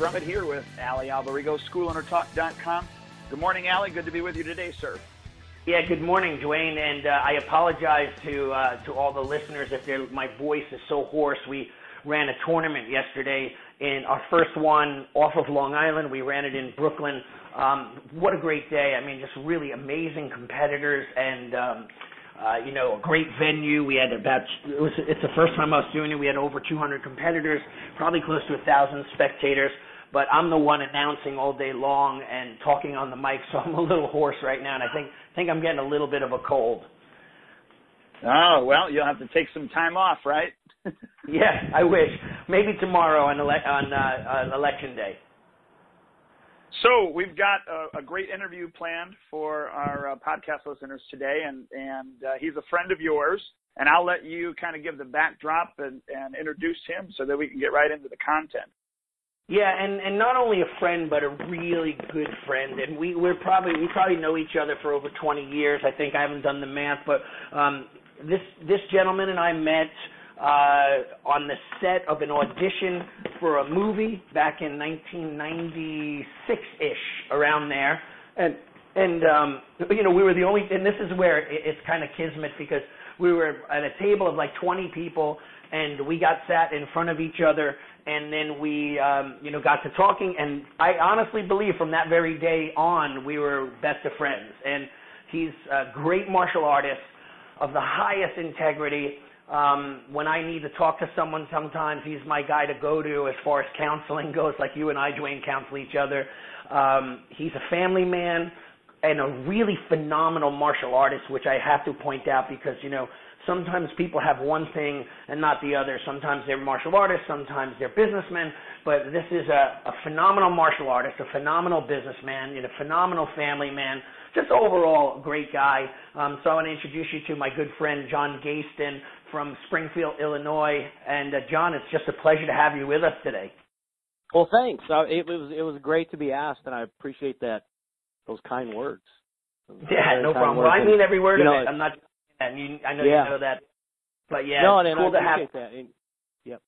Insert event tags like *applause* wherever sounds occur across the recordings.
Brumett here with Allie Alberigo, SchoolOwnerTalk.com. Good morning, Allie. Good to be with you today, sir. Yeah, good morning, Duane, and uh, I apologize to uh, to all the listeners if my voice is so hoarse. We ran a tournament yesterday, in our first one off of Long Island. We ran it in Brooklyn. Um, what a great day! I mean, just really amazing competitors, and um, uh, you know, a great venue. We had about it was it's the first time I was doing it. We had over 200 competitors, probably close to a thousand spectators. But I'm the one announcing all day long and talking on the mic, so I'm a little hoarse right now, and I think think I'm getting a little bit of a cold. Oh well, you'll have to take some time off, right? *laughs* yeah, I wish. Maybe tomorrow on ele- on, uh, on election day. So we've got a, a great interview planned for our uh, podcast listeners today, and and uh, he's a friend of yours. And I'll let you kind of give the backdrop and, and introduce him so that we can get right into the content. Yeah, and and not only a friend, but a really good friend. And we we're probably we probably know each other for over 20 years. I think I haven't done the math, but um, this this gentleman and I met uh, on the set of an audition for a movie back in 1996-ish, around there, and and um, you know we were the only, and this is where it, it's kind of kismet because we were at a table of like 20 people, and we got sat in front of each other, and then we um, you know got to talking, and I honestly believe from that very day on we were best of friends, and he's a great martial artist of the highest integrity um, when I need to talk to someone, sometimes he's my guy to go to as far as counseling *laughs* goes, like you and I, Duane, counsel each other. Um, he's a family man and a really phenomenal martial artist, which I have to point out because, you know, sometimes people have one thing and not the other. Sometimes they're martial artists, sometimes they're businessmen, but this is a, a phenomenal martial artist, a phenomenal businessman, and a phenomenal family man just overall a great guy. Um, so I want to introduce you to my good friend John Geyston from Springfield, Illinois. And uh, John, it's just a pleasure to have you with us today. Well, thanks. Uh, it was it was great to be asked, and I appreciate that those kind words. yeah, no problem. Well, I mean every word you know, of it. I'm not. And you, I know yeah. you know that. But yeah, no, it's cool to have. that. And, yep.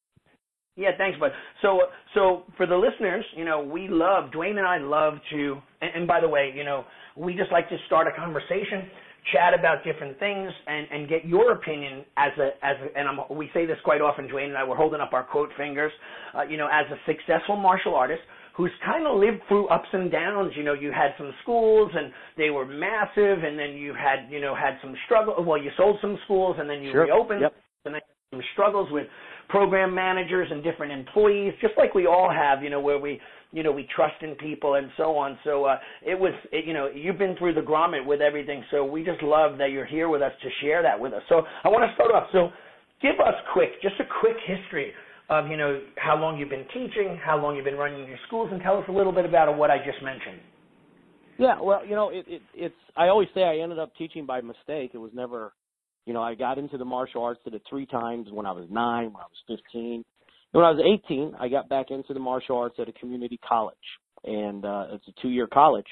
Yeah, thanks, bud. So, so for the listeners, you know, we love Duane and I love to. And, and by the way, you know, we just like to start a conversation chat about different things and, and get your opinion as a as a, and I'm, we say this quite often, Duane and I. We're holding up our quote fingers. Uh, you know, as a successful martial artist who's kind of lived through ups and downs. You know, you had some schools and they were massive, and then you had you know had some struggle. Well, you sold some schools and then you sure. reopened. Yep. And then some struggles with program managers and different employees, just like we all have. You know, where we you know, we trust in people and so on. So uh, it was, it, you know, you've been through the grommet with everything. So we just love that you're here with us to share that with us. So I want to start off. So give us quick, just a quick history of, you know, how long you've been teaching, how long you've been running your schools, and tell us a little bit about what I just mentioned. Yeah, well, you know, it, it, it's. I always say I ended up teaching by mistake. It was never, you know, I got into the martial arts, did it three times when I was nine, when I was fifteen, when I was 18, I got back into the martial arts at a community college, and uh, it's a two-year college.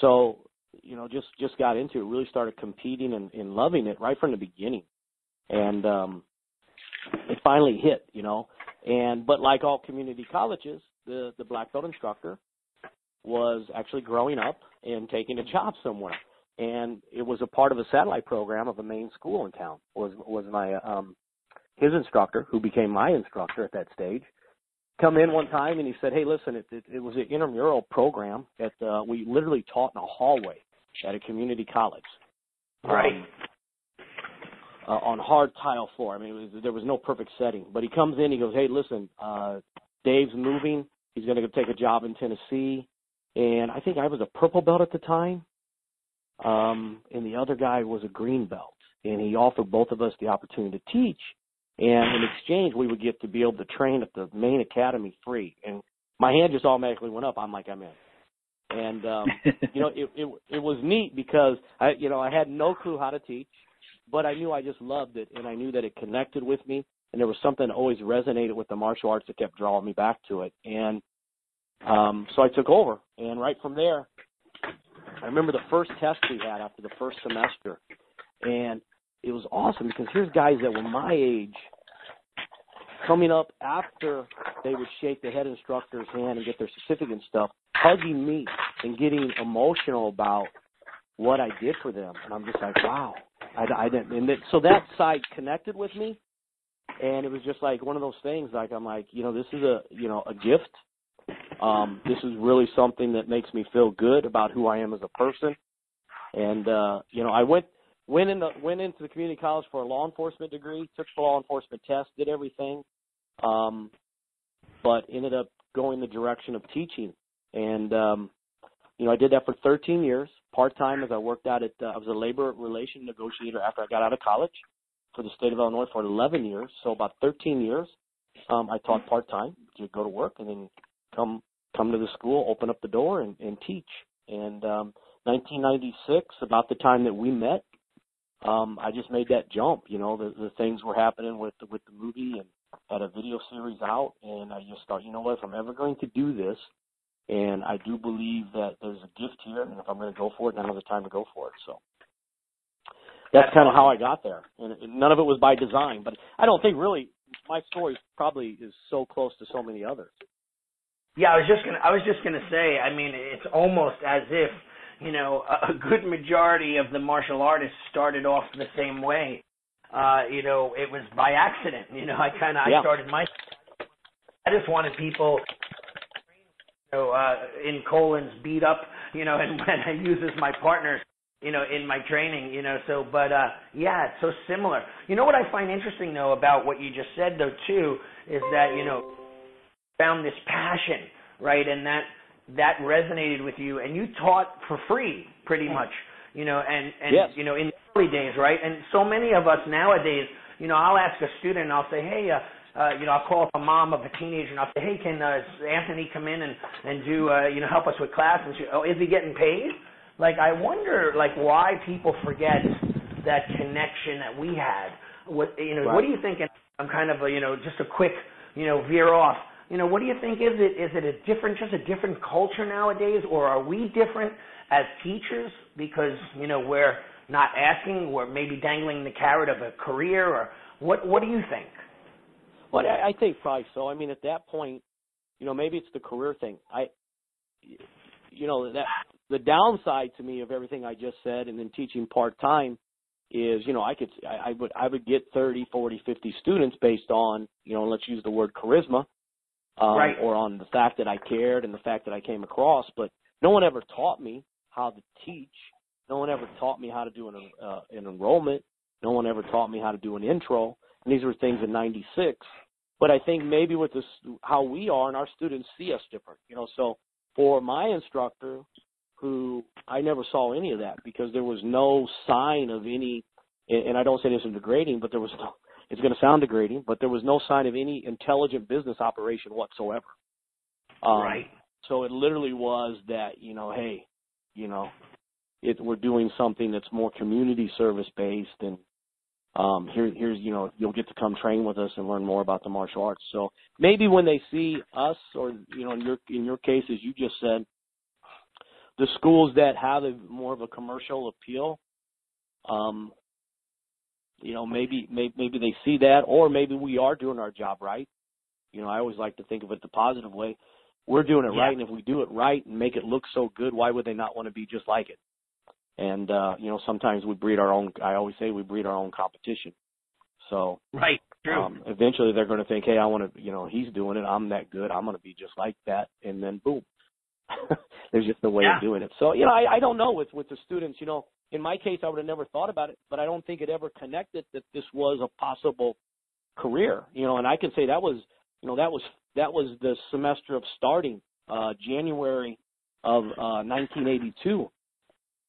So, you know, just just got into it. Really started competing and, and loving it right from the beginning, and um, it finally hit. You know, and but like all community colleges, the the black belt instructor was actually growing up and taking a job somewhere and it was a part of a satellite program of a main school in town was was my um his instructor, who became my instructor at that stage, come in one time and he said, "Hey, listen, it, it, it was an intramural program that uh, we literally taught in a hallway at a community college, right? Um, uh, on hard tile floor. I mean, was, there was no perfect setting. But he comes in, he goes, "Hey, listen, uh, Dave's moving. He's going to go take a job in Tennessee, and I think I was a purple belt at the time, um, and the other guy was a green belt." And he offered both of us the opportunity to teach and in exchange we would get to be able to train at the main academy free and my hand just automatically went up i'm like i'm in and um *laughs* you know it it it was neat because i you know i had no clue how to teach but i knew i just loved it and i knew that it connected with me and there was something that always resonated with the martial arts that kept drawing me back to it and um so i took over and right from there i remember the first test we had after the first semester and it was awesome because here's guys that were my age coming up after they would shake the head instructor's hand and get their certificate and stuff, hugging me and getting emotional about what I did for them. And I'm just like, wow. I, I didn't, and it, so that side connected with me. And it was just like one of those things, like I'm like, you know, this is a, you know, a gift. Um, this is really something that makes me feel good about who I am as a person. And, uh, you know, I went, went into, went into the community college for a law enforcement degree, took the law enforcement test, did everything. Um, but ended up going the direction of teaching. And, um, you know, I did that for 13 years, part time as I worked out at, uh, I was a labor relation negotiator after I got out of college for the state of Illinois for 11 years. So about 13 years, um, I taught part time to go to work and then come, come to the school, open up the door and, and teach. And, um, 1996, about the time that we met, um, I just made that jump. You know, the, the things were happening with the, with the movie and had a video series out, and I just thought, you know what, if I'm ever going to do this, and I do believe that there's a gift here, and if I'm going to go for it, now's the time to go for it. So that's kind of how I got there, and none of it was by design. But I don't think really my story probably is so close to so many others. Yeah, I was just gonna. I was just gonna say. I mean, it's almost as if you know a a good majority of the martial artists started off the same way uh, you know, it was by accident. You know, I kind of yeah. I started my. I just wanted people, know, uh, in colons beat up, you know, *laughs* and when I use as my partners, you know, in my training, you know. So, but uh, yeah, it's so similar. You know what I find interesting though about what you just said though too is that you know found this passion, right, and that that resonated with you, and you taught for free pretty much, you know, and and yes. you know in the early days, right? And so many of us nowadays, you know, I'll ask a student and I'll say, hey, uh, uh, you know, I'll call up a mom of a teenager and I'll say, hey, can uh, Anthony come in and and do, uh, you know, help us with class? And she, oh, is he getting paid? Like, I wonder, like, why people forget that connection that we had. What, you know, right. what do you think? And I'm kind of, a, you know, just a quick, you know, veer off. You know, what do you think? Is it is it a different, just a different culture nowadays, or are we different as teachers because you know we're not asking or maybe dangling the carrot of a career or what what do you think well i think probably so i mean at that point you know maybe it's the career thing i you know that the downside to me of everything i just said and then teaching part time is you know i could I, I would i would get thirty forty fifty students based on you know let's use the word charisma um, right. or on the fact that i cared and the fact that i came across but no one ever taught me how to teach no one ever taught me how to do an, uh, an enrollment. No one ever taught me how to do an intro. And these were things in '96. But I think maybe with this, how we are and our students see us different. You know, so for my instructor, who I never saw any of that because there was no sign of any, and I don't say this is degrading, but there was no, it's going to sound degrading, but there was no sign of any intelligent business operation whatsoever. Um, right. So it literally was that, you know, hey, you know, it, we're doing something that's more community service based and um, here, here's you know you'll get to come train with us and learn more about the martial arts. So maybe when they see us, or you know in your in your case, as you just said, the schools that have a more of a commercial appeal, um, you know maybe maybe maybe they see that, or maybe we are doing our job right. You know I always like to think of it the positive way. We're doing it yeah. right, and if we do it right and make it look so good, why would they not want to be just like it? And uh you know sometimes we breed our own i always say we breed our own competition. So right. True. um eventually they're going to think hey i want to you know he's doing it. I'm that good. I'm going to be just like that. And then boom. *laughs* There's just a way yeah. of doing it. So you know i i don't know with with the students you know in my case i would have never thought about it but i don't think it ever connected that this was a possible career you know and i can say that was you know that was that was the semester of starting uh january of uh 1982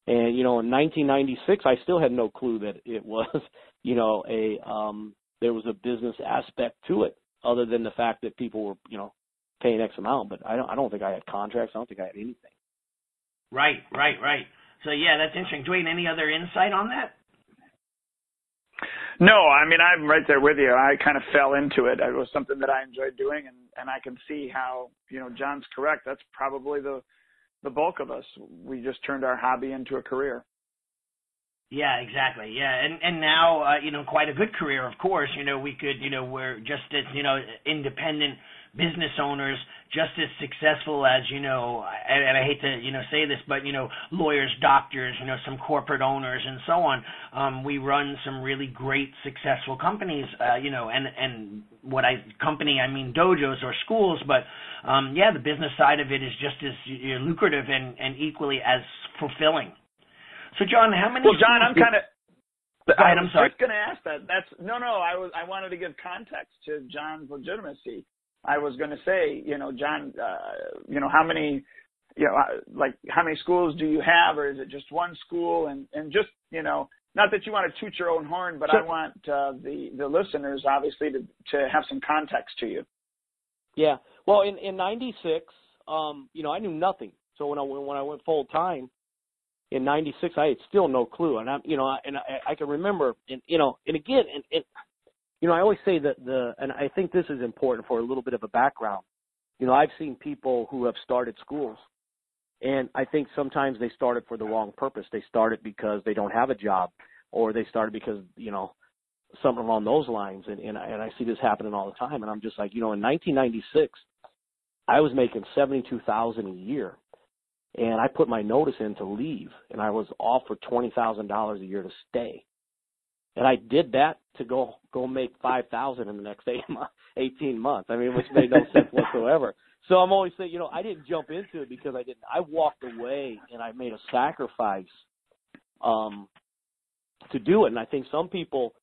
and you know, in 1996, I still had no clue that it was, *laughs* you know, a um, there was a business aspect to it, other than the fact that people were, you know, paying X amount. But I don't, I don't think I had contracts. I don't think I had anything. Right, right, right. So yeah, that's interesting. Duane, any other insight on that? No, I mean I'm right there with you. I kind of fell into it. It was something that I enjoyed doing, and and I can see how you know John's correct. That's probably the the bulk of us. We just turned our hobby into a career. Yeah, exactly. Yeah, and and now uh, you know quite a good career, of course. You know we could you know we're just as you know independent business owners just as successful as you know and, and I hate to you know say this but you know lawyers doctors you know some corporate owners and so on um we run some really great successful companies uh you know and and what I company I mean dojos or schools but um yeah the business side of it is just as you know, lucrative and and equally as fulfilling so John how many Well John I'm kind of I sorry. just going to ask that. That's no, no. I was. I wanted to give context to John's legitimacy. I was going to say, you know, John, uh, you know, how many, you know, uh, like how many schools do you have, or is it just one school? And and just, you know, not that you want to toot your own horn, but sure. I want uh, the the listeners obviously to to have some context to you. Yeah. Well, in in '96, um, you know, I knew nothing. So when I when I went full time, in '96, I had still no clue, and I'm, you know, and I, I can remember, and you know, and again, and, and you know, I always say that the, and I think this is important for a little bit of a background. You know, I've seen people who have started schools, and I think sometimes they started for the wrong purpose. They started because they don't have a job, or they started because you know something along those lines. And and I, and I see this happening all the time. And I'm just like, you know, in 1996, I was making seventy two thousand a year and I put my notice in to leave, and I was offered twenty thousand dollars a year to stay, and I did that to go go make five thousand in the next *laughs* eight months, eighteen months. I mean, which made no sense whatsoever. So I'm always saying, you know, I didn't jump into it because I didn't. I walked away and I made a sacrifice um, to do it, and I think some people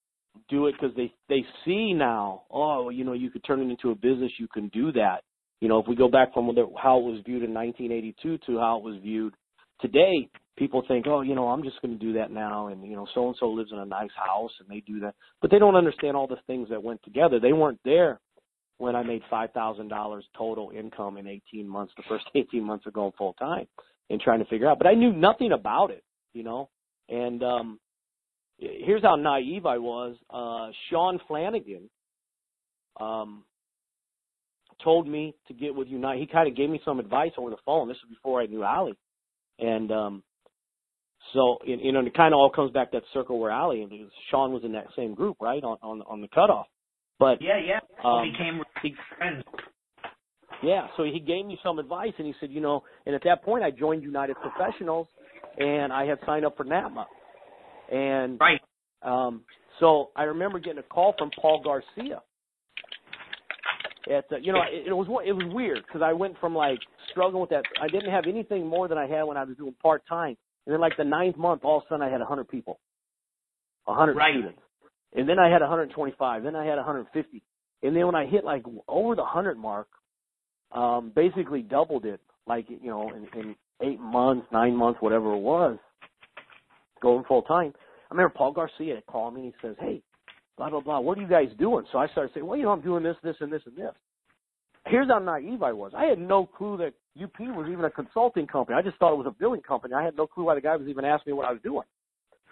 do it because they they see now, oh, you know, you could turn it into a business. You can do that you know, if we go back from how it was viewed in 1982 to how it was viewed today, people think, oh, you know, I'm just going to do that now, and you know, so and so lives in a nice house, and they do that, but they don't understand all the things that went together. They weren't there when I made five thousand dollars total income in 18 months, the first *laughs* 18 months of going full time, and trying to figure out. But I knew nothing about it, you know, and um, here's how naive I was. Uh, Sean Flanagan, um, told me to get with Unite. He kind of gave me some advice over the phone. This was before I knew Allie, and um, so you know, it kind of all comes back that circle where Allie and Sean was in that same group, right, on on, on the cutoff. But yeah, yeah, um, became he, friends. Yeah, so he gave me some advice, and he said, you know, and at that point I joined United Professionals, and I had signed up for NAPMA, and right. Um, so I remember getting a call from Paul Garcia, at uh, you know it, it was it was weird because I went from like struggling with that I didn't have anything more than I had when I was doing part time and then like the ninth month all of a sudden I had a hundred people, a hundred right. students, and then I had 125, then I had 150, and then when I hit like over the hundred mark, um, basically doubled it like you know in, in eight months, nine months, whatever it was, going full time. I remember Paul Garcia called me and he says, "Hey, blah blah blah. What are you guys doing? So I started saying, well, you know, I'm doing this, this, and this, and this. Here's how naive I was. I had no clue that UP was even a consulting company. I just thought it was a billing company. I had no clue why the guy was even asking me what I was doing.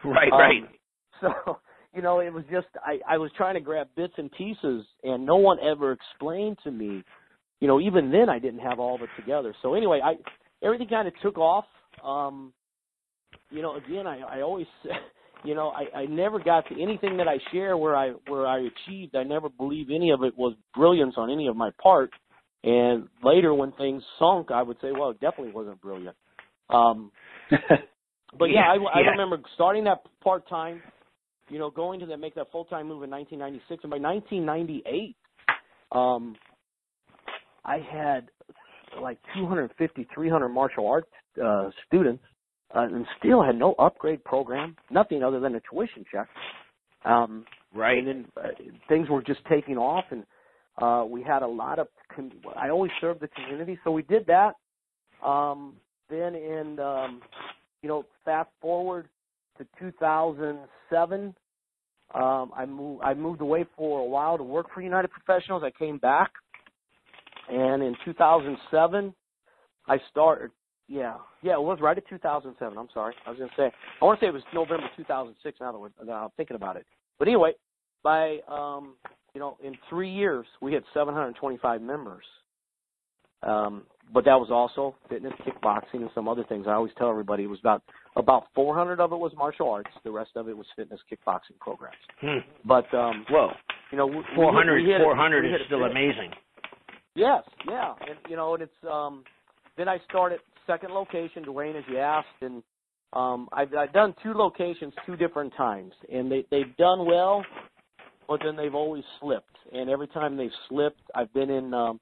Right, um, right. *laughs* So, you know, it was just I, I was trying to grab bits and pieces, and no one ever explained to me. You know, even then I didn't have all of it together. So anyway, I everything kind of took off. Um, you know, again, I, I always *laughs* you know, I, I never got to anything that I share where I where I achieved. I never believe any of it was brilliance on any of my part. And later, when things sunk, I would say, well, it definitely wasn't brilliant. Um, *laughs* but yeah, I, I yeah. remember starting that part time. You know, going to that make that full time move in 1996, and by 1998, um, I had like 250, 300 martial arts uh, students uh, and still had no upgrade program, nothing other than a tuition check. Um, right. And then uh, things were just taking off, and uh, we had a lot of. Com- I always served the community, so we did that. Um, then in, um, you know, fast forward to 2007, um, I moved. I moved away for a while to work for United Professionals. I came back, and in 2007, I started yeah, yeah, it was right at 2007. I'm sorry, I was to say I want to say it was November 2006. Now that, we're, I'm thinking about it, but anyway, by um, you know, in three years we had 725 members. Um, but that was also fitness, kickboxing, and some other things. I always tell everybody it was about about 400 of it was martial arts. The rest of it was fitness, kickboxing programs. Hmm. But um, whoa, you know, we, 400, we hit, 400 we is still amazing. Yes, yeah, and you know, and it's um. Then I started second location, Duane, as you asked, and um, I've, I've done two locations two different times, and they they've done well, but then they've always slipped. And every time they've slipped, I've been in um,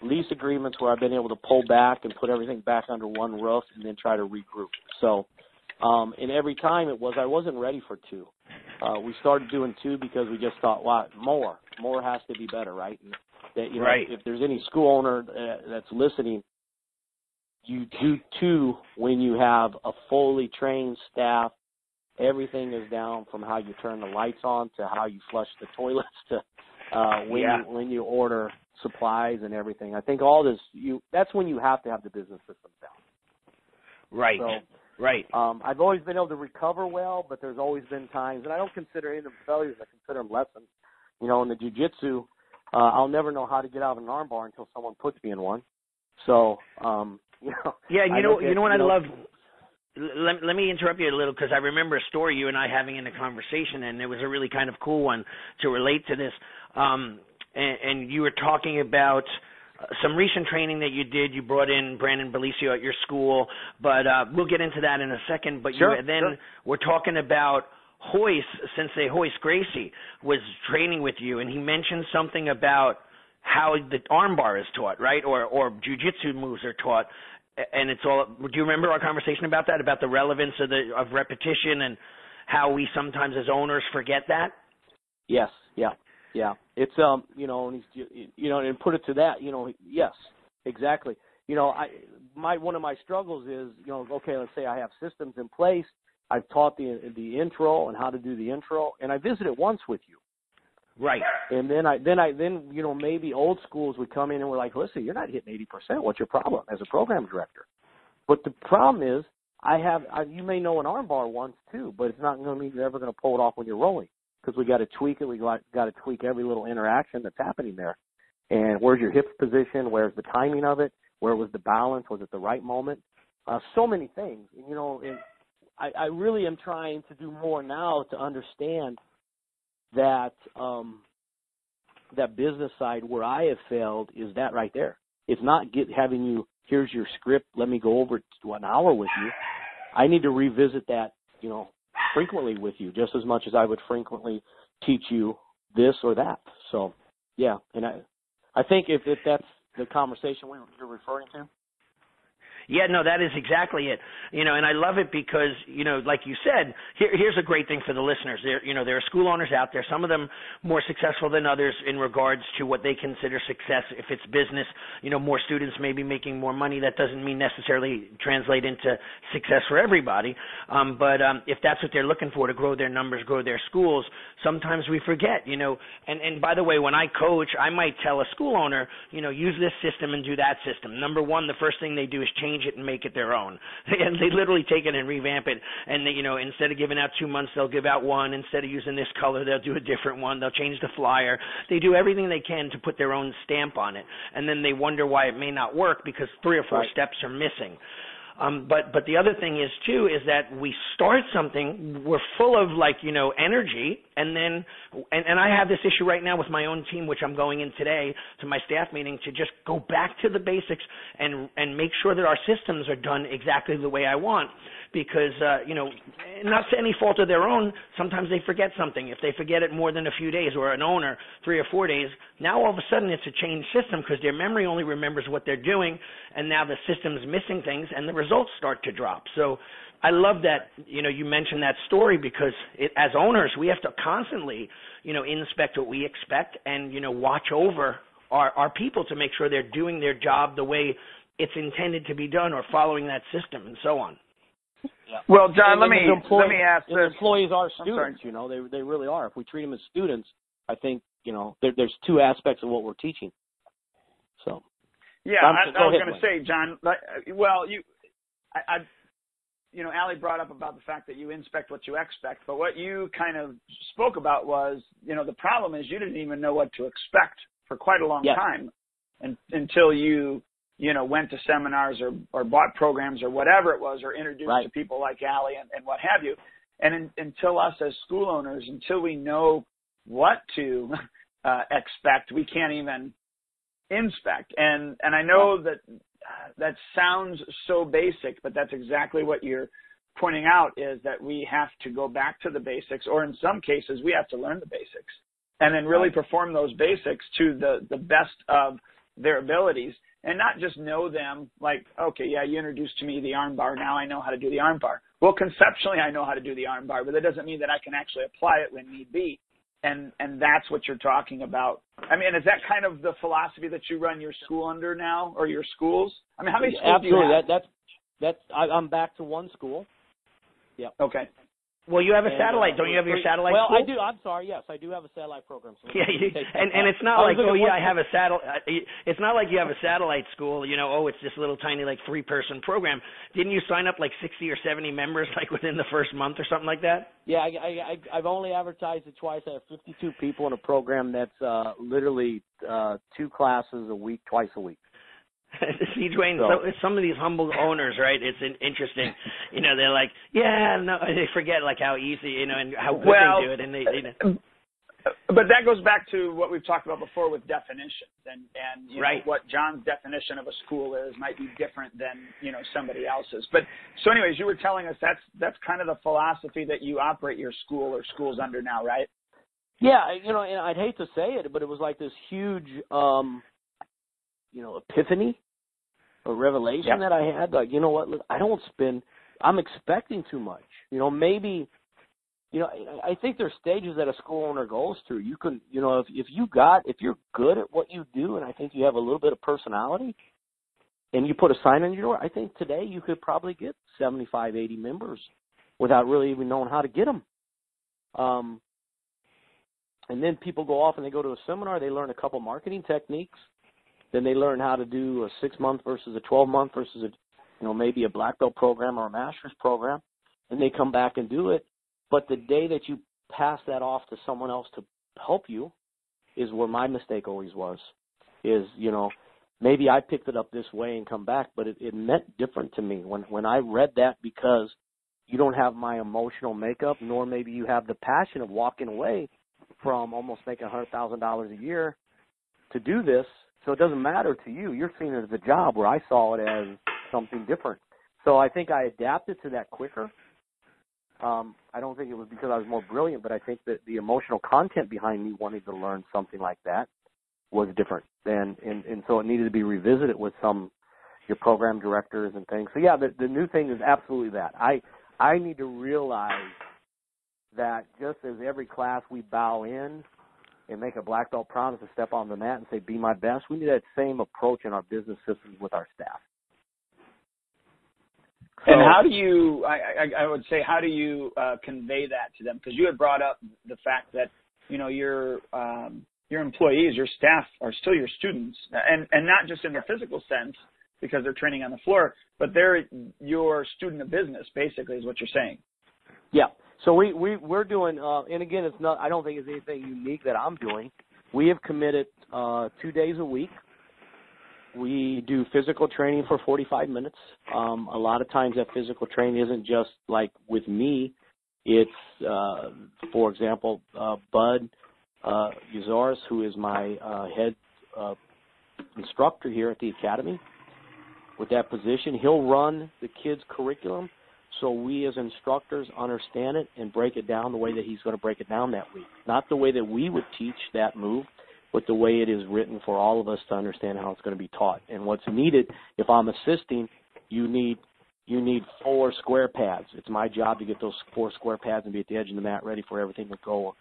lease agreements where I've been able to pull back and put everything back under one roof, and then try to regroup. So, um, and every time it was I wasn't ready for two. Uh, we started doing two because we just thought, wow, more, more has to be better, right? And that you know, Right. if there's any school owner uh, that's listening, you do two when you have a fully trained staff. Everything is down from how you turn the lights on to how you flush the toilets to uh, when Yeah. you when you order supplies and everything. I think all this you that's when you have to have the business systems down. Right. So right. um, I've always been able to recover well, but there's always been times, and I don't consider any of them failures. I consider them lessons. You know, in the jujitsu, uh, I'll never know how to get out of an armbar until someone puts me in one. So, um, *laughs* you know, Yeah, I you know, you know what I love. Let, let me interrupt you a little because I remember a story you and I having in a conversation, and it was a really kind of cool one to relate to this. Um, and, and you were talking about uh, some recent training that you did. You brought in Brandon Belicio at your school, but uh, we'll get into that in a second. But Sure, you then sure. we're talking about Royce, Sensei Royce Gracie was training with you, and he mentioned something about how the armbar is taught, right? Or or jujitsu moves are taught, and it's all. Do you remember our conversation about that? About the relevance of the of repetition and how we sometimes as owners forget that. Yes, yeah, yeah. It's um, you know, and he's you know, and put it to that, you know, yes, exactly. You know, I my one of my struggles is, you know, okay, let's say I have systems in place. I've taught the the intro and how to do the intro, and I visited once with you. Right. And then I then I then you know maybe old schools would come in and we're like, listen, you're not hitting eighty percent. What's your problem as a program director? But the problem is, I have I, you may know an armbar once too, but it's not going to mean you're ever going to pull it off when you're rolling because we got to tweak it. We got to tweak every little interaction that's happening there. And where's your hip position? Where's the timing of it? Where was the balance? Was it the right moment? Uh, so many things. And, you know, and I, I really am trying to do more now to understand that um, that business side where I have failed is that right there. It's not get having you here's your script. Let me go over to an hour with you. I need to revisit that, you know, frequently with you, just as much as I would frequently teach you this or that. So, yeah, and I, I think if if that's the conversation we, you're referring to, Yeah, no, that is exactly it. You know, and I love it because, you know, like you said, here, here's a great thing for the listeners. There, you know, there are school owners out there, some of them more successful than others in regards to what they consider success. If it's business, you know, more students may be making more money. That doesn't mean necessarily translate into success for everybody. Um, but um, if that's what they're looking for to grow their numbers, grow their schools, sometimes we forget, you know. And, and by the way, when I coach, I might tell a school owner, you know, use this system and do that system. Number one, the first thing they do is change it and make it their own. *laughs* And they literally take it and revamp it. And they, you know, instead of giving out two months, they'll give out one. Instead of using this color, they'll do a different one. They'll change the flyer. They do everything they can to put their own stamp on it. And then they wonder why it may not work because three or four Right. steps are missing. Um, but but the other thing is too is that we start something we're full of like you know energy and then and, and I have this issue right now with my own team which I'm going in today to my staff meeting to just go back to the basics and and make sure that our systems are done exactly the way I want. Because uh, you know not to any fault of their own sometimes they forget something. If they forget it more than a few days or an owner three or four days now all of a sudden it's a changed system because their memory only remembers what they're doing and now the system's missing things and the results start to drop. So I love that you know you mentioned that story because it, as owners we have to constantly you know inspect what we expect and you know watch over our our people to make sure they're doing their job the way it's intended to be done or following that system and so on. Well, John, And let me the employees, let me ask the this. employees are students. You know, they they really are. If we treat them as students, I think you know there, there's two aspects of what we're teaching. So Yeah, I, I was going to say, John. Like, uh, well, you, I, I, you know, Allie brought up about the fact that you inspect what you expect, but what you kind of spoke about was, you know, the problem is you didn't even know what to expect for quite a long Yes. time, and, until you, you know, went to seminars or or bought programs or whatever it was, or introduced Right. to people like Allie and, and what have you, and in, until us as school owners, until we know what to *laughs* uh, expect, we can't even inspect and and I know that that sounds so basic, but that's exactly what you're pointing out is that we have to go back to the basics, or in some cases, we have to learn the basics and then really perform those basics to the, the best of their abilities and not just know them like, okay, yeah, you introduced to me the arm bar. Now I know how to do the arm bar. Well, conceptually, I know how to do the arm bar, but that doesn't mean that I can actually apply it when need be. And, and that's what you're talking about. I mean, is that kind of the philosophy that you run your school under now or your schools? I mean, how many schools Absolutely. do you have? That, that's, that's, I, I'm back to one school. Yep. Okay. Well, you have a satellite. uh, Don't you have your satellite Well, school? I do. I'm sorry. Yes, I do have a satellite program. So Yeah, you, and and it's not I like oh yeah, I have a satellite. It's not like you have a satellite school. You know, oh it's this little tiny like three person program. Didn't you sign up like sixty or seventy members *laughs* like within the first month or something like that? Yeah, I, I, I, I've only advertised it twice. I have 52 people in a program that's uh, literally uh, two classes a week, twice a week. *laughs* See, Duane, So- so, some of these humble owners, right? It's an interesting. You know, they're like, yeah, no, *laughs* they forget like how easy, you know, and how good Well, they do it, and they, they know. but that goes back to what we've talked about before with definitions and and you Right. know, what John's definition of a school is might be different than you know somebody else's. But so, anyways, you were telling us that's that's kind of the philosophy that you operate your school or schools under now, right? Yeah, you know, and I'd hate to say it, but it was like this huge, um, you know, epiphany or revelation that I had. Like, you know what? Look, I don't spend. I'm expecting too much. You know, maybe. You know, I I think there's stages that a school owner goes through. You can, you know, if if you got, if you're good at what you do, and I think you have a little bit of personality, and you put a sign on your door, I think today you could probably get 75, 80 members without really even knowing how to get them. Um, and then people go off and they go to a seminar. They learn a couple marketing techniques. Then they learn how to do a six month versus a twelve month versus a, you know, maybe a black belt program or a master's program. And they come back and do it. But the day that you pass that off to someone else to help you is where my mistake always was. Is you know maybe I picked it up this way and come back, but it, it meant different to me when when I read that because you don't have my emotional makeup, nor maybe you have the passion of walking away from almost making a hundred thousand dollars a year to do this. So it doesn't matter to you. You're seeing it as a job where I saw it as something different. So I think I adapted to that quicker. Um, I don't think it was because I was more brilliant, but I think that the emotional content behind me wanting to learn something like that was different. And, and, and so it needed to be revisited with some your program directors and things. So yeah, the, the new thing is absolutely that. I I need to realize that just as every class we bow in and make a black belt promise to step on the mat and say be my best, we need that same approach in our business systems with our staff. And how do you? I, I, I would say, how do you uh, convey that to them? Because you had brought up the fact that you know your um, your employees, your staff are still your students, and and not just in the physical sense because they're training on the floor, but they're your student of business. Basically, is what you're saying. Yeah. So we we we're doing, uh, and again, it's not. I don't think it's anything unique that I'm doing. We have committed uh, two days a week. We do physical training for 45 minutes. Um, a lot of times, that physical training isn't just like with me. It's, uh, for example, uh, Bud uh, Uzaris, who is my uh, head uh, instructor here at the academy. With that position, he'll run the kids' curriculum so we as instructors understand it and break it down the way that he's going to break it down that week. Not the way that we would teach that move, but the way it is written for all of us to understand how it's going to be taught. And what's needed, if I'm assisting, you need you need four square pads. It's my job to get those four square pads and be at the edge of the mat ready for everything to go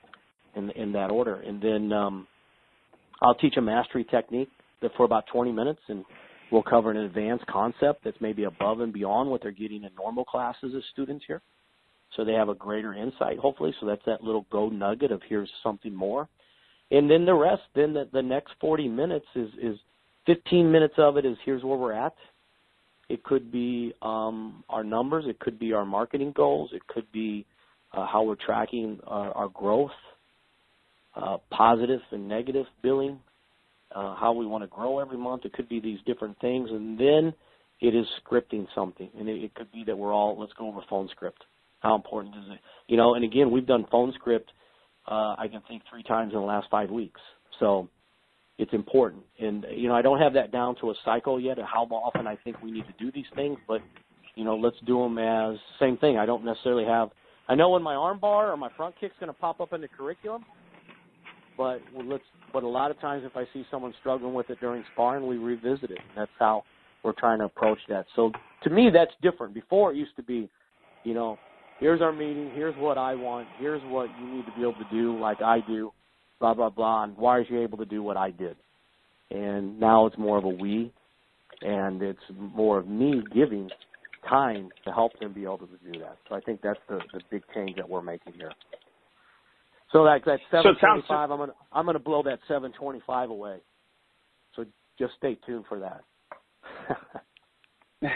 in in that order. And then um, I'll teach a mastery technique for about 20 minutes and We'll cover an advanced concept that's maybe above and beyond what they're getting in normal classes as students here. So they have a greater insight, hopefully. So that's that little go nugget of here's something more. And then the rest, then the, the next 40 minutes is, is 15 minutes of it is here's where we're at. It could be um, our numbers. It could be our marketing goals. It could be uh, how we're tracking our, our growth, uh, positive and negative billing, uh, how we want to grow every month. It could be these different things, and then it is scripting something, and it, it could be that we're all let's go over phone script. How important is it? You know, and again, we've done phone script. Uh, I can think three times in the last five weeks. So it's important. And you know, I don't have that down to a cycle yet of how often I think we need to do these things, but you know, let's do them as same thing. I don't necessarily have. I know when my arm bar or my front kick's going to pop up in the curriculum, but let's. But a lot of times, if I see someone struggling with it during sparring, we revisit it. That's how we're trying to approach that. So to me, that's different. Before it used to be, you know, here's our meeting, here's what I want, here's what you need to be able to do, like I do, blah blah blah, and why are you able to do what I did? And now it's more of a we, and it's more of me giving time to help them be able to do that. So I think that's the the big change that we're making here. So that that seven twenty five, I'm gonna I'm gonna blow that seven twenty five away. So just stay tuned for that. *laughs*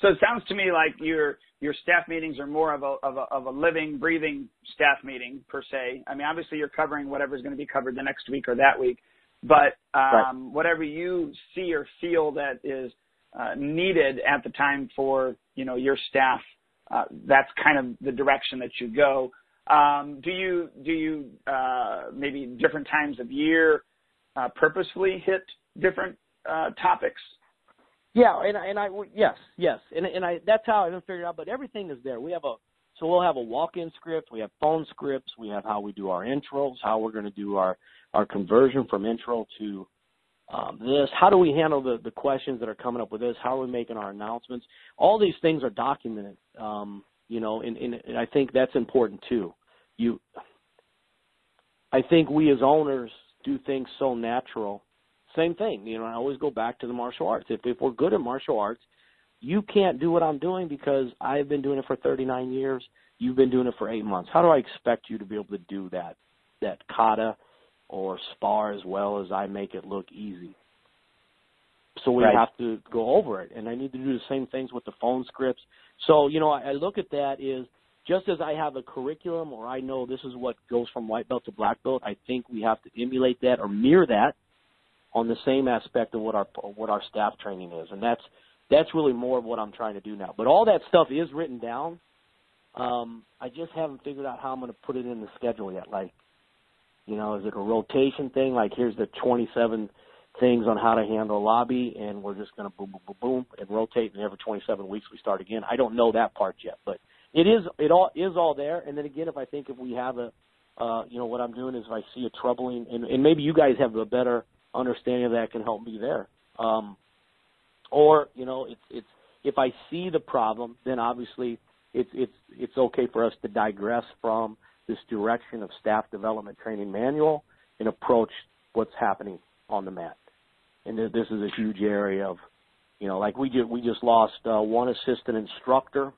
so it sounds to me like your your staff meetings are more of a, of a of a living, breathing staff meeting per se. I mean, obviously you're covering whatever's going to be covered the next week or that week, but um, right. whatever you see or feel that is uh, needed at the time for you know your staff, uh, that's kind of the direction that you go. Um, do you do you uh, maybe different times of year uh, purposefully hit different uh, topics? Yeah, and and I yes yes, and and I that's how I haven't figured out. But everything is there. We have a so we'll have a walk-in script, we have phone scripts, we have how we do our intros, how we're going to do our our conversion from intro to um, this. How do we handle the the questions that are coming up with this? How are we making our announcements? All these things are documented. Um, you know, and, and, and I think that's important too. You, I think we as owners do things so natural same thing. You know, I always go back to the martial arts. If if we're good at martial arts, you can't do what I'm doing because I've been doing it for 39 years. You've been doing it for eight months. How do I expect you to be able to do that that kata or spar as well as I make it look easy? So we right. have to go over it, and I need to do the same things with the phone scripts. So you know, I, I look at that is just as I have a curriculum or I know this is what goes from white belt to black belt. I think we have to emulate that or mirror that on the same aspect of what our what our staff training is, and that's that's really more of what I'm trying to do now. But all that stuff is written down. Um, I just haven't figured out how I'm going to put it in the schedule yet. Like, you know, is it a rotation thing? Like, here's the 27 things on how to handle lobby, and we're just going to boom, boom, boom, boom, and rotate, and every 27 weeks we start again. I don't know that part yet, but it is it all is all there. And then again, if I think if we have a, uh, you know, what I'm doing is if I see a troubling, and, and maybe you guys have a better understanding of that can help me there. Um, or you know, it's it's if I see the problem, then obviously it's it's it's okay for us to digress from this direction of staff development training manual and approach what's happening on the mat. And this is a huge area of, you know, like we just we just lost uh, one assistant instructor.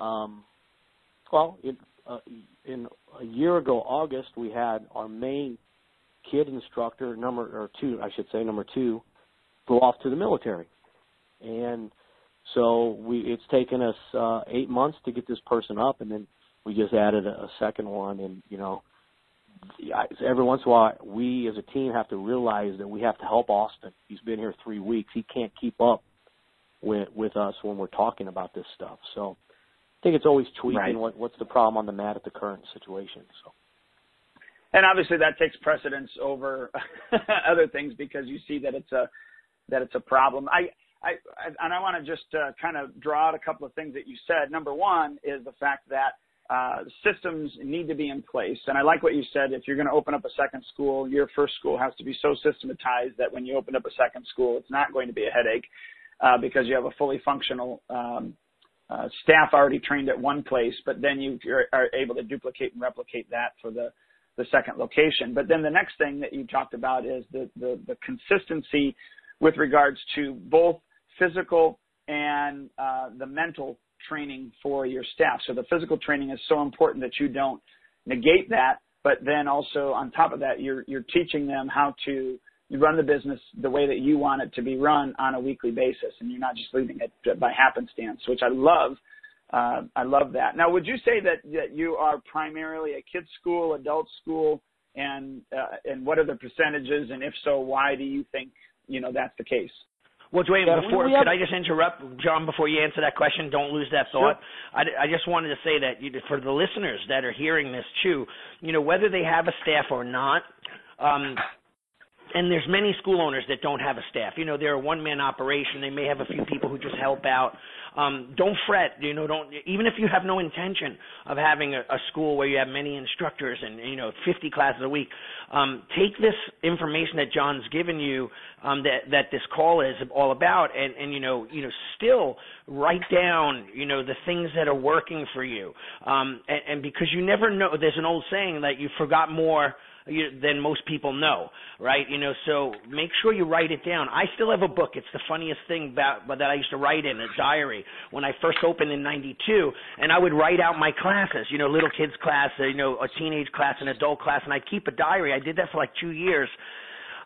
Um, well, in, uh, in a year ago, August, we had our main kid instructor number or two, I should say number two, go off to the military, and so we it's taken us uh, eight months to get this person up, and then we just added a, a second one, and you know. Every once in a while, we as a team have to realize that we have to help Austin. He's been here three weeks. He can't keep up with with us when we're talking about this stuff. So, I think it's always tweaking right. what what's the problem on the mat at the current situation. So and obviously that takes precedence over *laughs* other things because you see that it's a that it's a problem. I I, and I want to just uh, kind of draw out a couple of things that you said. Number one is the fact that uh, systems need to be in place, and I like what you said. If you're going to open up a second school, your first school has to be so systematized that when you open up a second school, it's not going to be a headache uh, because you have a fully functional um, uh, staff already trained at one place, but then you are able to duplicate and replicate that for the the second location. But then the next thing that you talked about is the, the, the consistency with regards to both physical and uh, the mental training for your staff. So the physical training is so important that you don't negate that, but then also on top of that, you're you're teaching them how to run the business the way that you want it to be run on a weekly basis, and you're not just leaving it by happenstance, which I love uh, I love that. Now, would you say that, that you are primarily a kids school, adult school, and uh, and what are the percentages? And if so, why do you think you know that's the case? Well, Duane, yeah, before, could I just interrupt, John, before you answer that question? Don't lose that thought. Sure. I, I just wanted to say that you, for the listeners that are hearing this too, you know, whether they have a staff or not, um, and there's many school owners that don't have a staff. You know, they're a one man operation. They may have a few people who just help out. Um, don't fret. You know, don't even if you have no intention of having a, a school where you have many instructors and you know 50 classes a week. Um, take this information that John's given you, um, that that this call is all about, and and you know you know still write down you know the things that are working for you, um, and, and because you never know. There's an old saying that you forgot more than most people know, right? You know, so make sure you write it down. I still have a book. It's the funniest thing about that I used to write in a diary when I first opened in '92, and I would write out my classes. You know, little kids class, you know, a teenage class, an adult class, and I'd keep a diary. I did that for like two years.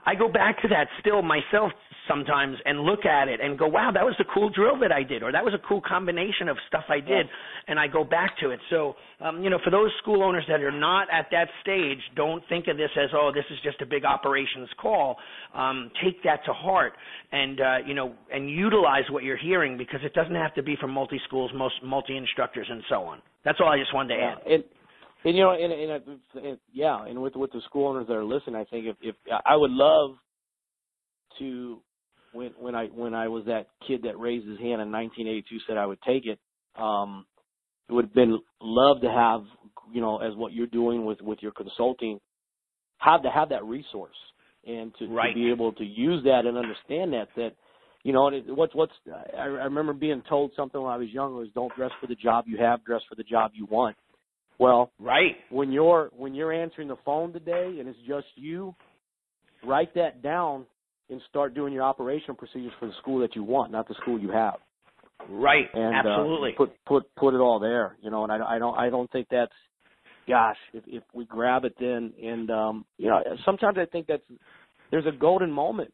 I go back to that still myself sometimes and look at it and go, wow, that was a cool drill that I did, or that was a cool combination of stuff I did, and I go back to it. So, um, you know, for those school owners that are not at that stage, don't think of this as, oh, this is just a big operations call. Um, take that to heart and, uh, you know, and utilize what you're hearing because it doesn't have to be from multi schools, most multi instructors, and so on. That's all I just wanted to add. And, and you know, and, and, and yeah, and with with the school owners that are listening, I think if, if I would love to when when I when I was that kid that raised his hand in 1982 said I would take it. Um, it would have been love to have you know as what you're doing with with your consulting, have to have that resource and to, right. to be able to use that and understand that that you know and it, what's what's I, I remember being told something when I was young was don't dress for the job you have, dress for the job you want. Well, right when you're when you're answering the phone today and it's just you, write that down and start doing your operational procedures for the school that you want, not the school you have. Right. And, Absolutely. Uh, put put put it all there, you know. And I, I don't I don't think that's, gosh, if if we grab it then and um, you know sometimes I think that's there's a golden moment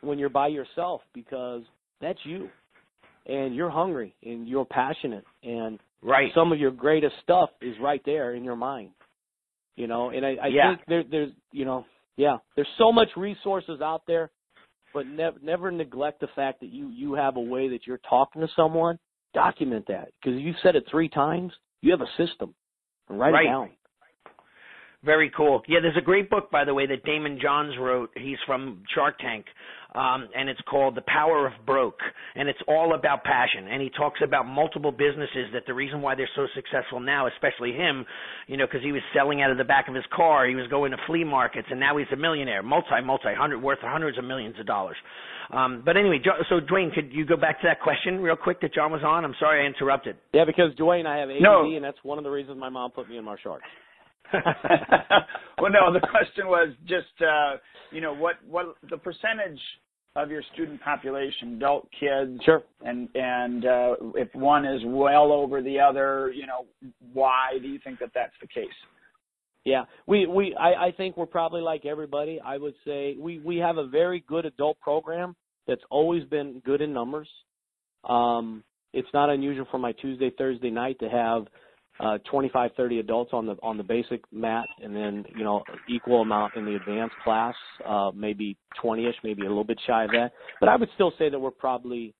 when you're by yourself because that's you, and you're hungry and you're passionate and right. some of your greatest stuff is right there in your mind, you know. And I, I yeah. think there there's you know yeah, there's so much resources out there, but never never neglect the fact that you you have a way that you're talking to someone. Document that because you said it three times. You have a system. Write right. it down. Very cool. Yeah, there's a great book, by the way, that Daymond Johns wrote. He's from Shark Tank, um, and it's called The Power of Broke, and it's all about passion. And he talks about multiple businesses that the reason why they're so successful now, especially him, you know, because he was selling out of the back of his car, he was going to flea markets, and now he's a millionaire, multi, multi, hundred, worth hundreds of millions of dollars. Um, but anyway, so Duane, could you go back to that question real quick that John was on? I'm sorry I interrupted. Yeah, because Duane, I have ADD, no. and that's one of the reasons my mom put me in martial arts. *laughs* well, no, the question was just, uh, you know, what what the percentage of your student population, adult kids, sure, and and uh, if one is well over the other, you know, why do you think that that's the case? Yeah, we we I, I think we're probably like everybody. I would say we we have a very good adult program that's always been good in numbers. Um, it's not unusual for my Tuesday Thursday night to have uh, 25, 30 adults on the on the basic mat, and then you know equal amount in the advanced class, uh, maybe 20ish, maybe a little bit shy of that. But I would still say that we're probably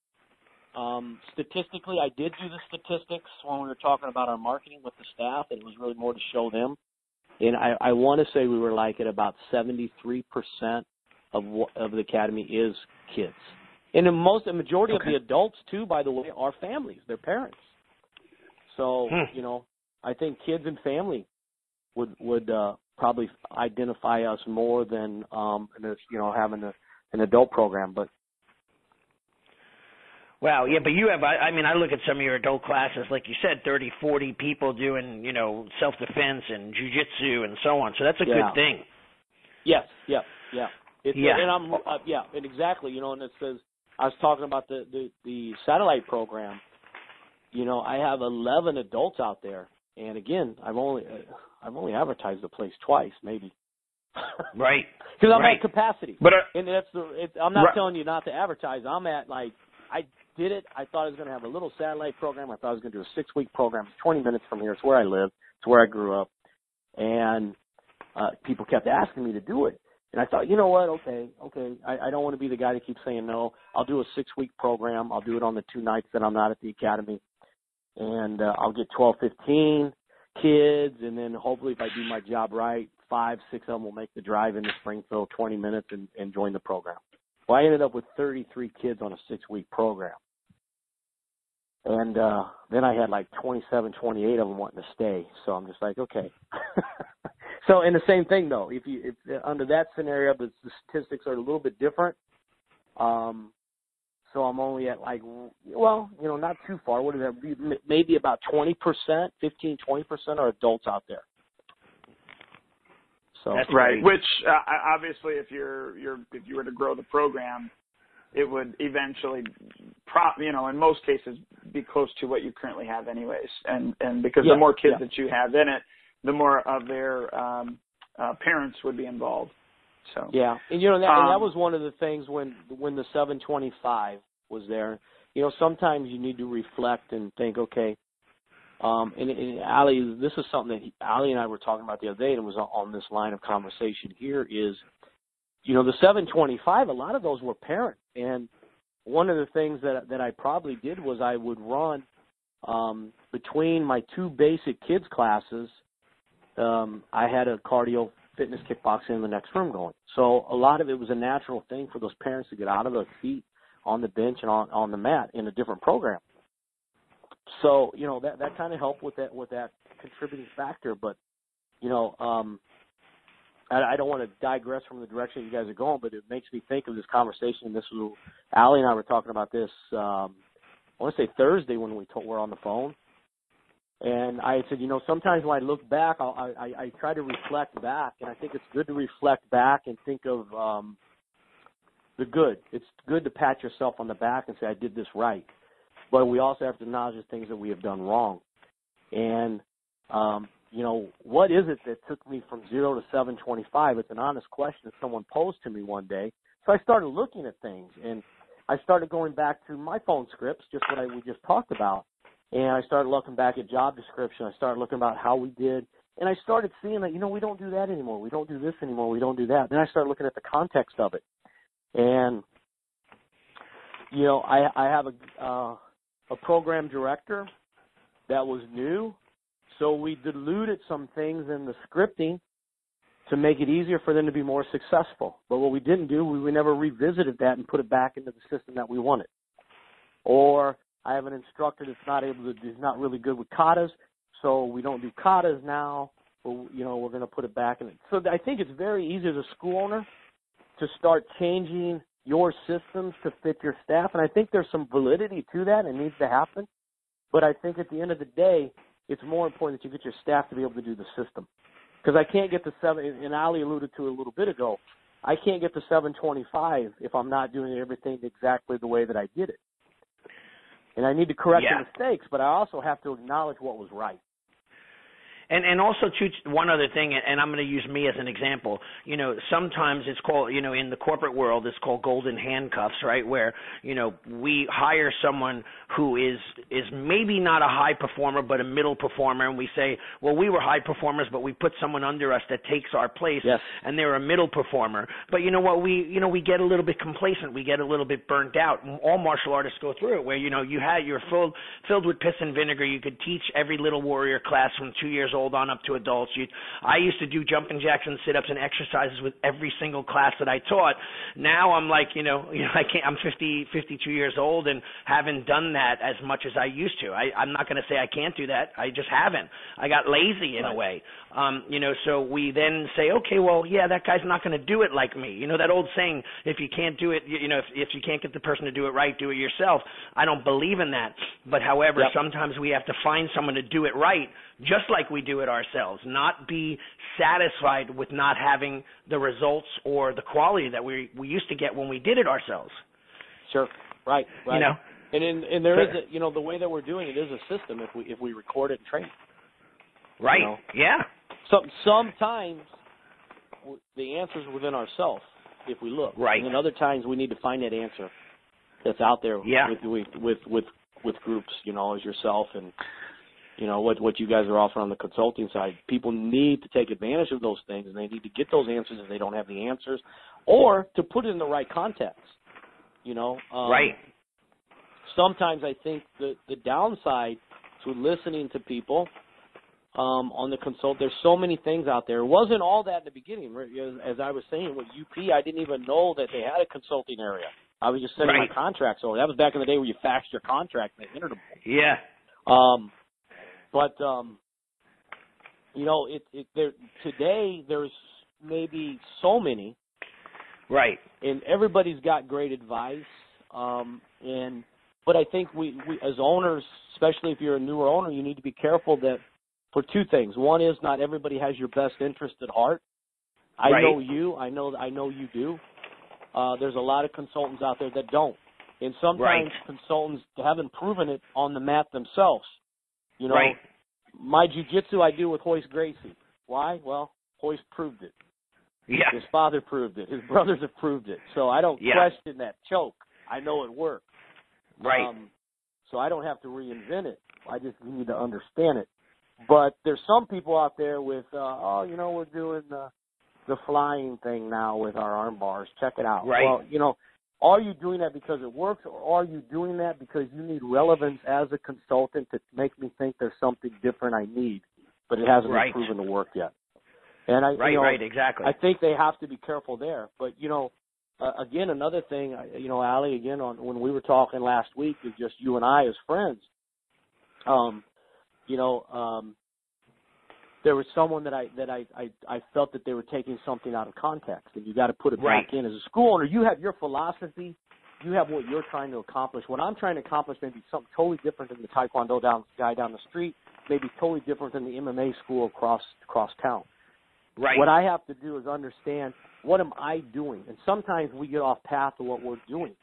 um, statistically. I did do the statistics when we were talking about our marketing with the staff, and it was really more to show them. And I, I want to say we were like at about 73% of of the academy is kids, and the most, the majority okay. of the adults too, by the way, are families, their parents. So hmm. you know, I think kids and family would would uh, probably identify us more than um, you know having a, an adult program. But Wow, yeah, but you have, I, I mean, I look at some of your adult classes, like you said, thirty, forty people doing, you know, self-defense and jujitsu and so on. So that's a yeah. good thing. Yes, yeah, yeah. It's, yeah. And I'm, uh, yeah, and exactly, you know, and it says, I was talking about the, the, the satellite program you know, I have 11 adults out there, and again, I've only I've only advertised the place twice, maybe. right. *laughs* Because I'm right. at capacity, but uh, and that's the. It, I'm not right. telling you not to advertise. I'm at like I did it. I thought I was going to have a little satellite program. I thought I was going to do a six week program. It's 20 minutes from here. It's where I live. It's where I grew up, and uh, people kept asking me to do it. And I thought, you know what? Okay, okay. I, I don't want to be the guy that keeps saying no. I'll do a six week program. I'll do it on the two nights that I'm not at the academy and uh, I'll get 12, 15 kids, and then hopefully if I do my job right, five, six of them will make the drive into Springfield, 20 minutes, and, and join the program. Well, I ended up with 33 kids on a six-week program. And uh then I had like 27, 28 of them wanting to stay. So I'm just like, okay. *laughs* so, and the same thing though, if you if under that scenario, the, the statistics are a little bit different. Um, so I'm only at like, well, you know, not too far. What is that? Maybe about 20%, 15, 20% are adults out there. So that's right. Which uh, obviously, if you're you're if you were to grow the program, it would eventually, prop you know, in most cases, be close to what you currently have, anyways. And and because yeah, the more kids yeah. that you have in it, the more of their um, uh, parents would be involved. So yeah, and you know that, um, and that was one of the things when when the 725 was there. You know, sometimes you need to reflect and think, okay. Um, and, and Allie, this is something that he, Allie and I were talking about the other day, and it was on this line of conversation. Here is, you know, the 725. A lot of those were parent, and one of the things that that I probably did was I would run um, between my two basic kids classes. Um, I had a cardio fitness kickboxing in the next room going. So a lot of it was a natural thing for those parents to get out of their feet on the bench and on on the mat in a different program. So you know that that kind of helped with that with that contributing factor. But you know, um, I, I don't want to digress from the direction you guys are going, but it makes me think of this conversation. This was Allie and I were talking about this. Um, I want to say Thursday when we told, were on the phone, and I said, you know, sometimes when I look back, I, I I try to reflect back, and I think it's good to reflect back and think of um, the good. It's good to pat yourself on the back and say, I did this right. But we also have to acknowledge the things that we have done wrong. And, um, you know, what is it that took me from zero to 725? It's an honest question that someone posed to me one day. So I started looking at things and I started going back to my phone scripts, just what I, we just talked about. And I started looking back at job description. I started looking about how we did. And I started seeing that, you know, we don't do that anymore. We don't do this anymore. We don't do that. Then I started looking at the context of it. And you know, I I have a uh, a program director that was new, so we diluted some things in the scripting to make it easier for them to be more successful. But what we didn't do, we, we never revisited that and put it back into the system that we wanted. Or I have an instructor that's not able to, is not really good with katas, so we don't do katas now. But, you know, we're going to put it back in. So I think it's very easy as a school owner to start changing your systems to fit your staff. And I think there's some validity to that and it needs to happen. But I think at the end of the day, it's more important that you get your staff to be able to do the system. Because I can't get the seven, and Allie alluded to it a little bit ago, I can't get the 725 if I'm not doing everything exactly the way that I did it. And I need to correct Yeah. the mistakes, but I also have to acknowledge what was right. And and also too one other thing, and I'm going to use me as an example. You know, sometimes it's called you know in the corporate world it's called golden handcuffs, right? Where you know we hire someone who is is maybe not a high performer but a middle performer, and we say, well, we were high performers, but we put someone under us that takes our place, Yes. and they're a middle performer. But you know what? We you know we get a little bit complacent, we get a little bit burnt out. All martial artists go through it, where you know you had you're filled filled with piss and vinegar. You could teach every little warrior class from two years old on up to adults. You, I used to do jumping jacks and sit ups and exercises with every single class that I taught. Now I'm like, you know, *laughs* you know, I can't. I'm 50, 52 years old and haven't done that as much as I used to. I, I'm not going to say I can't do that. I just haven't. I got lazy in a way. Um, you know, so we then say, okay, well, yeah, that guy's not going to do it like me. You know that old saying, if you can't do it, you, you know, if, if you can't get the person to do it right, do it yourself. I don't believe in that. But however, Yep. sometimes we have to find someone to do it right, just like we do it ourselves. Not be satisfied with not having the results or the quality that we we used to get when we did it ourselves. Sure. Right. Right. You know. And in, and there is a, you know the way that we're doing it is a system if we if we record it and train. it. Right. know. Yeah. Some sometimes the answer's within ourselves if we look. Right. And then other times we need to find that answer that's out there Yeah. with with with with groups, you know, as yourself and you know what what you guys are offering on the consulting side. People need to take advantage of those things and they need to get those answers if they don't have the answers or to put it in the right context. You know, um, right. sometimes I think the the downside to listening to people um, on the consult. There's so many things out there. It wasn't all that in the beginning. As, as I was saying with UP, I didn't even know that they had a consulting area. I was just sending right. my contracts over. That was back in the day where you faxed your contract and they entered them. Yeah. Um, but um, you know, it, it there today there's maybe so many. Right. And everybody's got great advice. Um, and but I think we, we as owners, especially if you're a newer owner, you need to be careful that for two things. One is not everybody has your best interest at heart. I right. know you. I know I know you do. Uh, there's a lot of consultants out there that don't, and sometimes right. consultants haven't proven it on the mat themselves. You know, right. my jujitsu I do with Royce Gracie. Why? Well, Royce proved it. Yeah. His father proved it. His brothers have proved it. So I don't yeah. question that choke. I know it works. Right. Um, so I don't have to reinvent it. I just need to understand it. But there's some people out there with, uh, oh, you know, we're doing the the flying thing now with our arm bars. Check it out. Right. Well, you know, are you doing that because it works, or are you doing that because you need relevance as a consultant to make me think there's something different I need, but it hasn't right. been proven to work yet? And I, right, you know, right, exactly. I think they have to be careful there. But you know, uh, again, another thing, you know, Allie, again, on when we were talking last week, is just you and I as friends. Um, you know, um, there was someone that I that I, I I felt that they were taking something out of context, and you got to put it right. back in. As a school owner, you have your philosophy, you have what you're trying to accomplish. What I'm trying to accomplish may be something totally different than the Taekwondo down guy down the street, maybe totally different than the MMA school across across town. Right. What I have to do is understand what am I doing, and sometimes we get off path of what we're doing.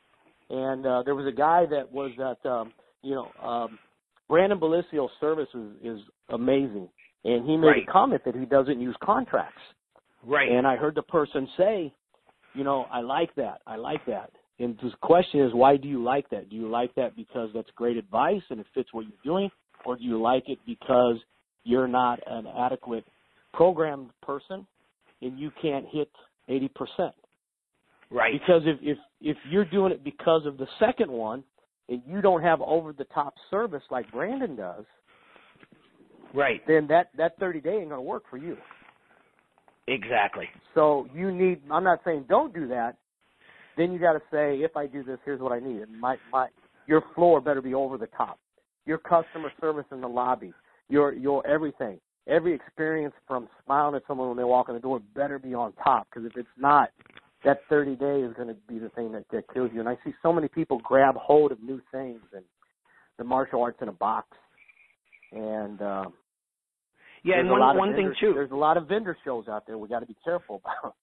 And uh, there was a guy that was at, um, you know, um, Brandon Bellicio's service is, is amazing, and he made right. a comment that he doesn't use contracts. Right. And I heard the person say, you know, I like that. I like that. And the question is, why do you like that? Do you like that because that's great advice and it fits what you're doing, or do you like it because you're not an adequate programmed person and you can't hit 80%. Right. Because if, if, if you're doing it because of the second one and you don't have over the top service like Brandon does, right. then that, that 30 day ain't going to work for you. Exactly. So you need, I'm not saying don't do that. Then you got to say, if I do this, here's what I need. And my, my, your floor better be over the top. Your customer service in the lobby, your, your everything every experience from smiling at someone when they walk in the door better be on top because if it's not, that 30 day is going to be the thing that, that kills you. And I see so many people grab hold of new things and the martial arts in a box. And um, yeah, and one, one vendor, thing too, there's a lot of vendor shows out there. We got to be careful about.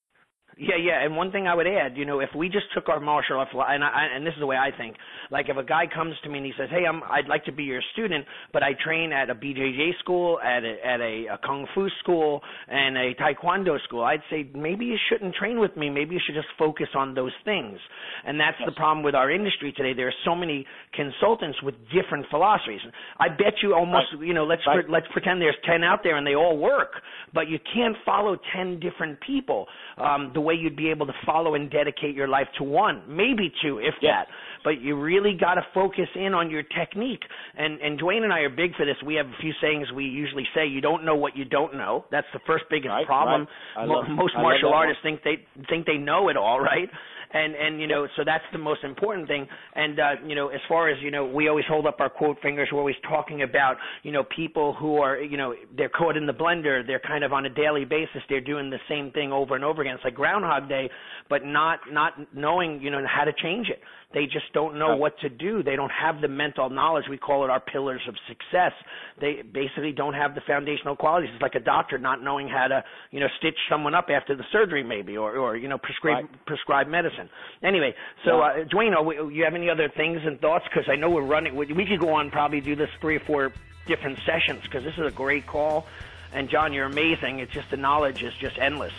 Yeah, yeah, and one thing I would add, you know, if we just took our martial arts, and I, and this is the way I think, like if a guy comes to me and he says, "Hey, I'm, I'd like to be your student, but I train at a BJJ school, at a, at a, a kung fu school, and a taekwondo school," I'd say maybe you shouldn't train with me. Maybe you should just focus on those things. And that's yes. the problem with our industry today. There are so many consultants with different philosophies. I bet you almost, right. you know, let's right. pre- let's pretend there's ten out there and they all work, but you can't follow ten different people. Um, the way you'd be able to follow and dedicate your life to one, maybe two, if yes. that. But you really got to focus in on your technique. And and Duane and I are big for this. We have a few sayings we usually say: "You don't know what you don't know." That's the first biggest right, problem. Right. Mo- love, most I martial artists one. think they think they know it all, right? And and you know so that's the most important thing. And uh you know as far as you know we always hold up our quote fingers. We're always talking about you know people who are you know they're caught in the blender. They're kind of on a daily basis. They're doing the same thing over and over again. It's like groundhog day but not not knowing you know how to change it they just don't know what to do they don't have the mental knowledge we call it our pillars of success they basically don't have the foundational qualities it's like a doctor not knowing how to you know stitch someone up after the surgery maybe or or you know prescribe right. prescribe medicine Anyway, so uh, Duane, we, you have any other things and thoughts? Because I know we're running. We, we could go on probably do this three or four different sessions because this is a great call. And John, you're amazing. It's just the knowledge is just endless.